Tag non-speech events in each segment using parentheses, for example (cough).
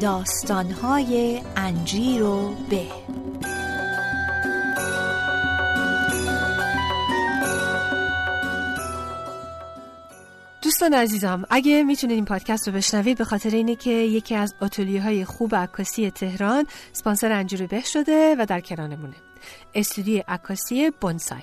داستانهای انجیر و به. دوستان عزیزم اگه می‌تونید این پادکست رو بشنوید به خاطر اینه که یکی از آتولیه های خوب عکاسی تهران سپانسر انجیر به شده و در کنارمونه. استودیو عکاسی بونسای.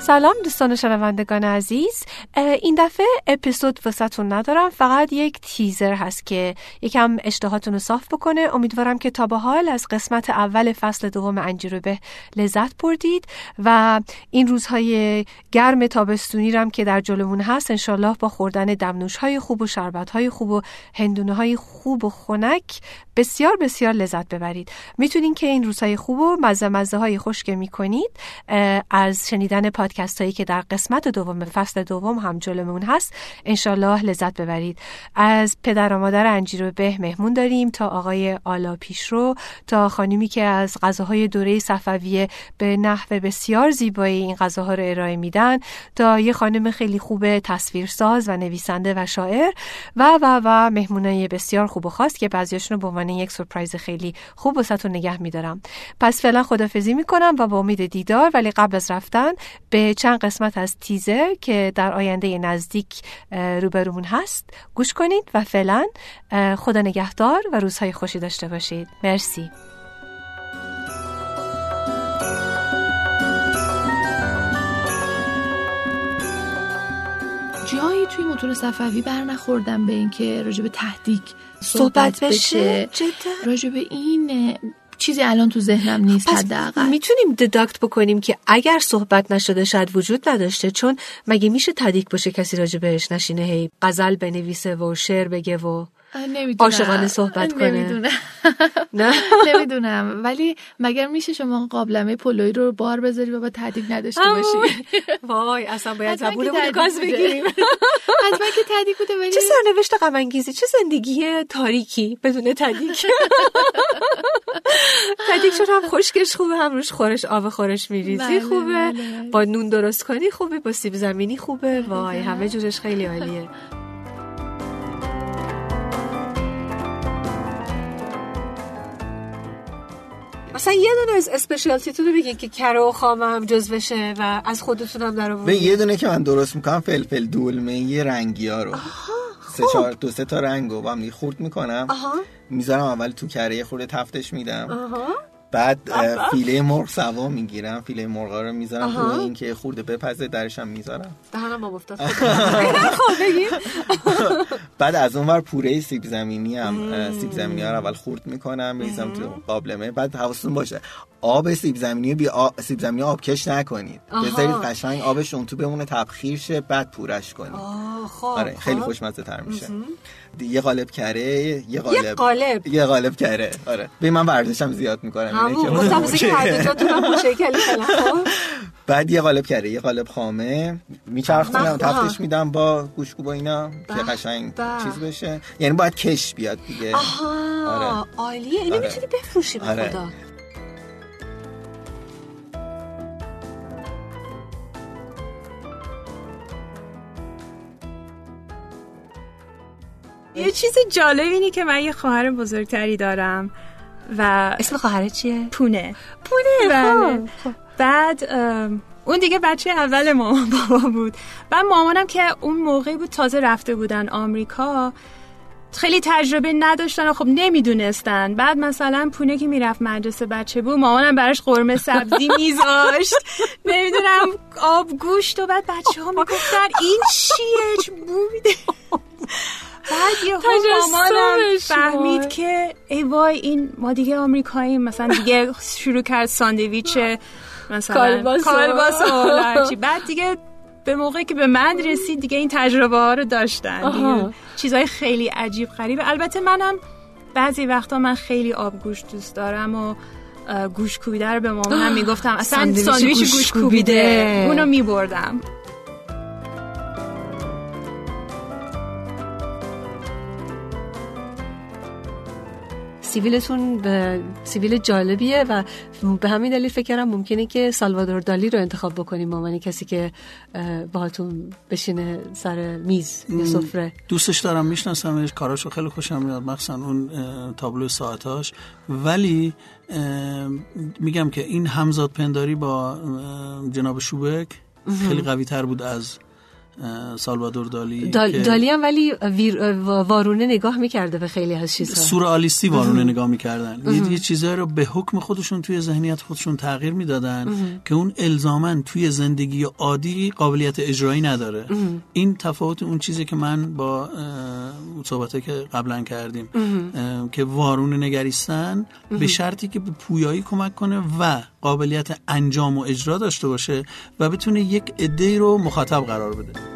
سلام دوستان شنوندگان عزیز. این دفعه اپیزود واسهتون ندارم فقط یک تیزر هست که یکم اشتهاتون رو صاف بکنه. امیدوارم که تا به حال از قسمت اول فصل دوم انجیرو به لذت بردید و این روزهای گرم تابستونی رم که در جلومون هست انشالله با خوردن دمنوش های خوب و شربت های خوب و هندونه های خوب و خنک بسیار بسیار لذت ببرید. می‌تونین که این روزهای خوب و مزه مزه های خوش می‌کنید از شنیدن پادکست هایی که در قسمت دوم فصل دوم هم جلومون هست انشالله لذت ببرید. از پدر و مادر انجیر به مهمون داریم تا آقای آلا پیشرو تا خانمی که از غذاهای دوره صفویه به نحو بسیار زیبایی این غذاها رو ارائه میدن تا یه خانم خیلی خوب تصویرساز و نویسنده و شاعر و و و مهمونای بسیار خوب و خاص که بعضیاشون رو به عنوان یک سورپرایز خیلی خوب واسهتون نگه میدارم. پس فعلا خدافزی می‌کنم و با امید دیدار ولی قبل از رفتن به چند قسمت از تیزر که در آینده نزدیک روبرومون هست گوش کنید و فعلا خدا نگهدار و روزهای خوشی داشته باشید. مرسی. جایی توی متون صفوی بر نخوردم به اینکه راجب تهدیک صحبت, بشه, بشه. راجب این چیزی الان تو ذهنم نیست حداقل. می‌تونیم دداکت بکنیم که اگر صحبت نشده شاید وجود نداشته چون مگه میشه تدیک باشه کسی راجع بهش نشینه؟ هی غزل بنویسه و شعر بگه و عاشقانه صحبت کنه. نمی‌دونم. نه. (laughs) نمی‌دونم. ولی مگر میشه شما قابلمه پلوی رو بار بذاری و با نداشته باشی؟ (laughs) وای اصلا باید زبونمون گاز بگیریم. (laughs) حتما که تدیک بوده ولی چه سرنوشت غم انگیزی چه زندگی تاریکی بدون تدیک تدیک چون هم خشکش خوبه هم روش خورش آب خورش میریزی بله، خوبه. بله. با نون درست کنی خوبه با سیب زمینی خوبه. وای همه جورش خیلی عالیه. مثلا یه دونه از اسپشیالتیتون رو بگین که کره و خامه هم جزوشه و از خودتون هم در به یه دونه که من درست می‌کنم فلفل دولمه یه رنگی ها رو. سه چهار دو سه تا رنگ رو با هم خورد می‌کنم. آها. می‌ذارم اول تو کره یه خورده تفتش میدم. آها. بعد فیله مرغ سوا می‌گیرم. فیله مرغا رو می‌ذارم. تو این که خورده بپزه درش هم می‌ذارم. دهنم افتاد بگیم بعد از اون ور پوره سیب زمینی هم سیب زمینی ها رو اول خورد می‌کنم میریزم تو قابلمه. بعد حواستون باشه آب سیب زمینی بی آ... سیب زمینی آبکش نکنید. بذارید قشنگ آبش اون تو بمونه تبخیر شه بعد پورش کنید. خب آره خیلی خب. خوشمزه تر میشه. یه قالب کره یه قالب. یه قالب. یه قالب کره آره. به من ورزشم زیاد می‌کنم همون. گفتم که هر دوتاتون هم مشکلی خب. بعد یه قالب کره یه قالب خامه. میچرخونم. تفتش میدم با گوشت و اینا که قشنگ. چیز بشه. یعنی باید کش بیاد دیگه. آها آره. عالیه. اینو آره. می‌تونی بفروشی به آره. خدا. یه چیز جالب اینه که من یه خواهر بزرگتری دارم و اسم خواهرت چیه؟ پونه. پونه بله. خب. بعد ام، اون دیگه بچه اول مامان (laughs) بابا بود. بعد مامانم که اون موقعی بود تازه رفته بودن آمریکا خیلی تجربه نداشتن و خب نمی‌دونستن. بعد مثلا پونه که می‌رفت مدرسه بچه بود مامانم براش قرمه سبزی (laughs) میذاشت. نمی‌دونم آب گوشت و بعد بچه ها می‌گفتن این چیه؟ چه بو میده بعد یه مامانم فهمید. که ای وای این ما دیگه آمریکایی مثلا دیگه شروع کرد ساندویچ مثلا کالباس و-. بعد دیگه به موقعی که به من رسید دیگه این تجربه ها رو داشتن. دیگه چیزهای خیلی عجیب غریب البته منم بعضی وقتا من خیلی آبگوشت دوست دارم و گوش کوبیده رو به مامانم می‌گفتم اصلا ساندویچ گوش. کوبیده اونو میبردم سیویلتون به سیویل جالبیه و به همین دلیل فکر کردم ممکنه که سالوادور دالی رو انتخاب بکنیم عنوان کسی که اه، باهاتون بشینه سر میز یا سفره. دوستش دارم میشناسمش کاراشو خیلی خوشم میاد مخصوصا اون تابلو ساعتاش. ولی میگم که این همزاد پنداری با جناب شوبک خیلی قوی تر بود از سالوادور دالی دال- که دالی هم ولی ویر- وارونه نگاه می‌کرده به خیلی از چیزها سورئالیستی وارونه نگاه می‌کردن. یه, یه چیزایی رو به حکم خودشون توی ذهنیت خودشون تغییر می‌دادن که اون الزامن توی زندگی عادی قابلیت اجرایی نداره. این تفاوت اون چیزی که من با صحبته که قبلا کردیم که وارونه نگریستن به شرطی که به پویایی کمک کنه و قابلیت انجام و اجرا داشته باشه و بتونه یک عده رو مخاطب قرار بده.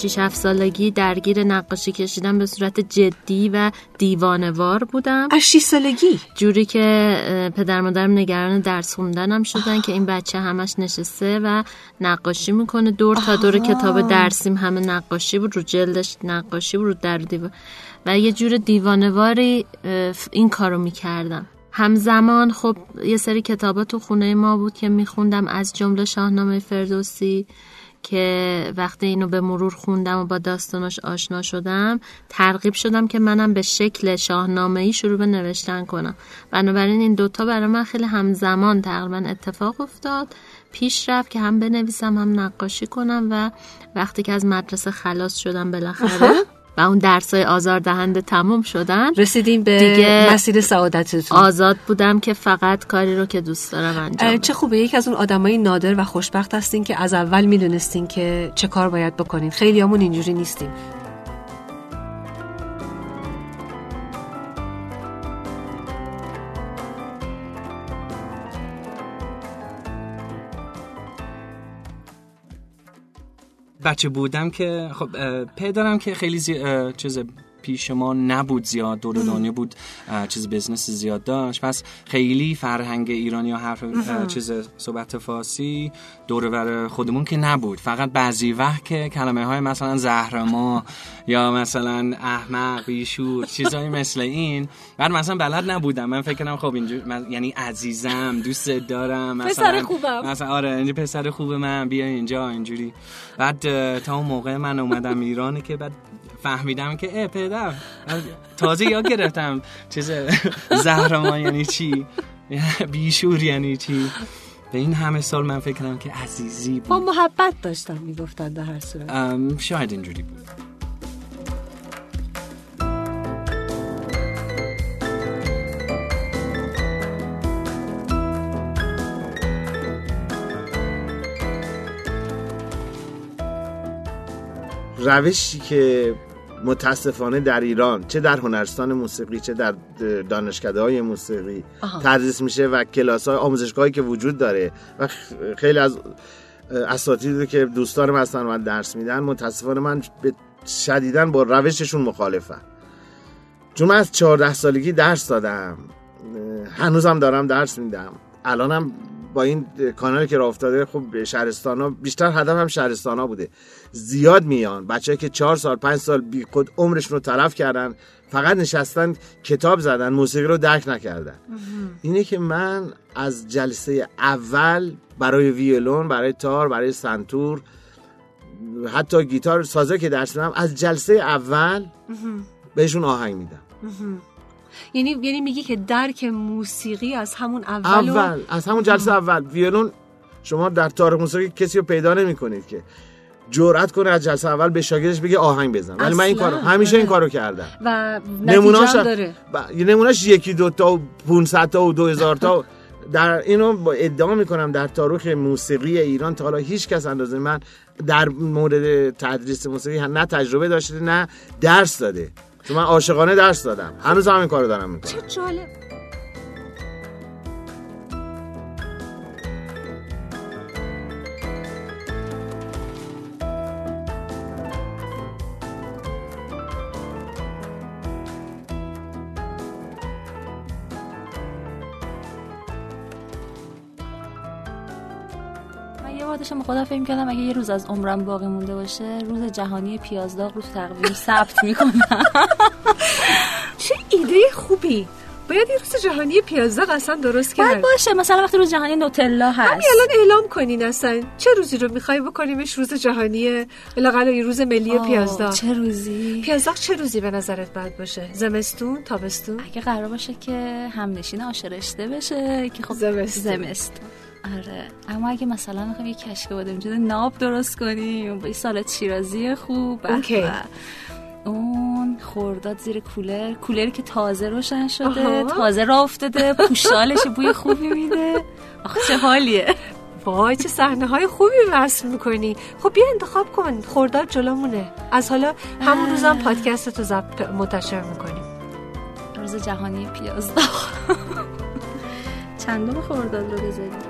شیش هفت سالگی درگیر نقاشی کشیدن به صورت جدی و دیوانوار بودم. از 6 سالگی؟ جوری که پدر مادرم نگران درس خوندنم شدن که این بچه همش نشسته و نقاشی می‌کنه. دور تا دور کتاب درسیم همه نقاشی بود رو جلدش نقاشی بود رو در دیوار. و یه جور دیوانواری این کارو می‌کردم. همزمان خب یه سری کتابا تو خونه ما بود که میخوندم از جمله شاهنامه فردوسی. که وقتی اینو به مرور خوندم و با داستانش آشنا شدم ترغیب شدم که منم به شکل شاهنامه ای شروع به نوشتن کنم. بنابراین این دوتا برای من خیلی همزمان تقریبا اتفاق افتاد. پیش رفت که هم بنویسم هم نقاشی کنم و وقتی که از مدرسه خلاص شدم بالاخره (laughs) و اون درسای آزار دهنده تموم شدن. رسیدیم به دیگه مسیر سعادتتون. آزاد بودم که فقط کاری رو که دوست دارم انجام. چه خوبه. یکی از اون آدمای نادر و خوشبخت هستین که از اول می‌دونستین که چه کار باید بکنین. خیلی همون اینجوری نیستیم. بچه بودم که خب پدرم که خیلی زی... چیز پیش ما نبود زیاد دور دنیا بود چیز بزنس زیاد داشت. پس خیلی فرهنگ ایرانی ها حرف چیز صحبت فارسی دور خودمون که نبود. فقط بعضی وقت که کلمه های مثلا زهرما یا مثلا احمق بیشور چیزایی مثل این بعد مثلا بلد نبودم. من فکر کنم خب اینجور من یعنی عزیزم دوست دارم مثلا پسر خوبم. مثلا آره اینجا پسر خوب من بیا اینجا اینجوری. بعد تا اون موقع من اومدم ایران که بعد فهمیدم که اه پدر. تازه یاد گرفتم. چیز زهرمان یعنی چی؟ بیشور یعنی چی؟ به این همه سال من فکر کنم که عزیزی با بود محبت داشتن می‌گفتن در هر صورت. شاید اینجوری بود. روشی که متاسفانه در ایران چه در هنرستان موسیقی چه در دانشکده های موسیقی تدریس میشه و کلاس های آموزشگاهی که وجود داره و خیلی از اساتیدی که دوستان من هستن و درس میدن متاسفانه من به شدیدن با روششون مخالفم. چون من از 14 سالگی درس دادم هنوزم دارم درس میدم. الانم با این کانالی که راه افتاده خب شهرستان ها بیشتر هدفم شهرستان ها بوده. زیاد میان. بچه که چهار سال پنج سال بی خود عمرشون رو تلف کردن فقط نشستن کتاب زدن موسیقی رو درک نکردن. اینه که من از جلسه اول برای ویولون برای تار برای سنتور حتی گیتار سازه که درس میدم از جلسه اول بهشون آهنگ میدم. یعنی یعنی میگی که درک موسیقی از همون اول, و- اول از همون جلسه اول. ویولون شما در تاریخ موسیقی کسی رو پیدا نمی کنید که جرأت کنه از جلسه اول به شاگردش بگه آهنگ بزن. ولی من این. کارو همیشه این آره. کارو کردم. و هم داره. ب- نمونهاش یکی دو تا و 500 تا و 2000 تا. در اینو با ادعا می‌کنم در تاریخ موسیقی ایران تا حالا هیچ کس اندازه من در مورد تدریس موسیقی نه تجربه داشته نه درس داده. چون من عاشقانه درس دادم. هنوز هم این کارو دارم می‌کنم. چه جالب. خودم فکر کردم اگه یه روز از عمرم باقی مونده باشه روز جهانی پیازداغ رو تقویم ثبت می‌کنم. (laughs) چه ایده خوبی. باید یه روز جهانی پیازداغ اصلا درست کرد. باید باشه مثلا وقتی روز جهانی نوتلا هست. همین الان اعلام کنین اصلا. چه روزی رو می‌خوای بکنیمش روز جهانی لاقل روز ملی پیازداغ. چه روزی؟ پیازداغ چه روزی به نظرت باید باشه؟ زمستون تابستون؟ اگه قرار باشه که همنشین آشرشته بشه که خب زمستون. زمستون. آره. اما اگه مثلا می‌خوایم یه کشک بادمجون ناب درست کنیم با سالاد شیرازی خوب اوکی. اون خورداد زیر کولر. کولری که تازه روشن شده آها. تازه را افتاده پوشالش بوی خوبی میده. آخه چه حالیه. وای چه صحنه های خوبی رسم می‌کنی. خب بیا انتخاب کن. خورداد جلومونه. از حالا همون روزم پادکست تو زب منتشر می‌کنیم. روز جهانی پیازداغ (laughs) چندم خورداد رو بذاریم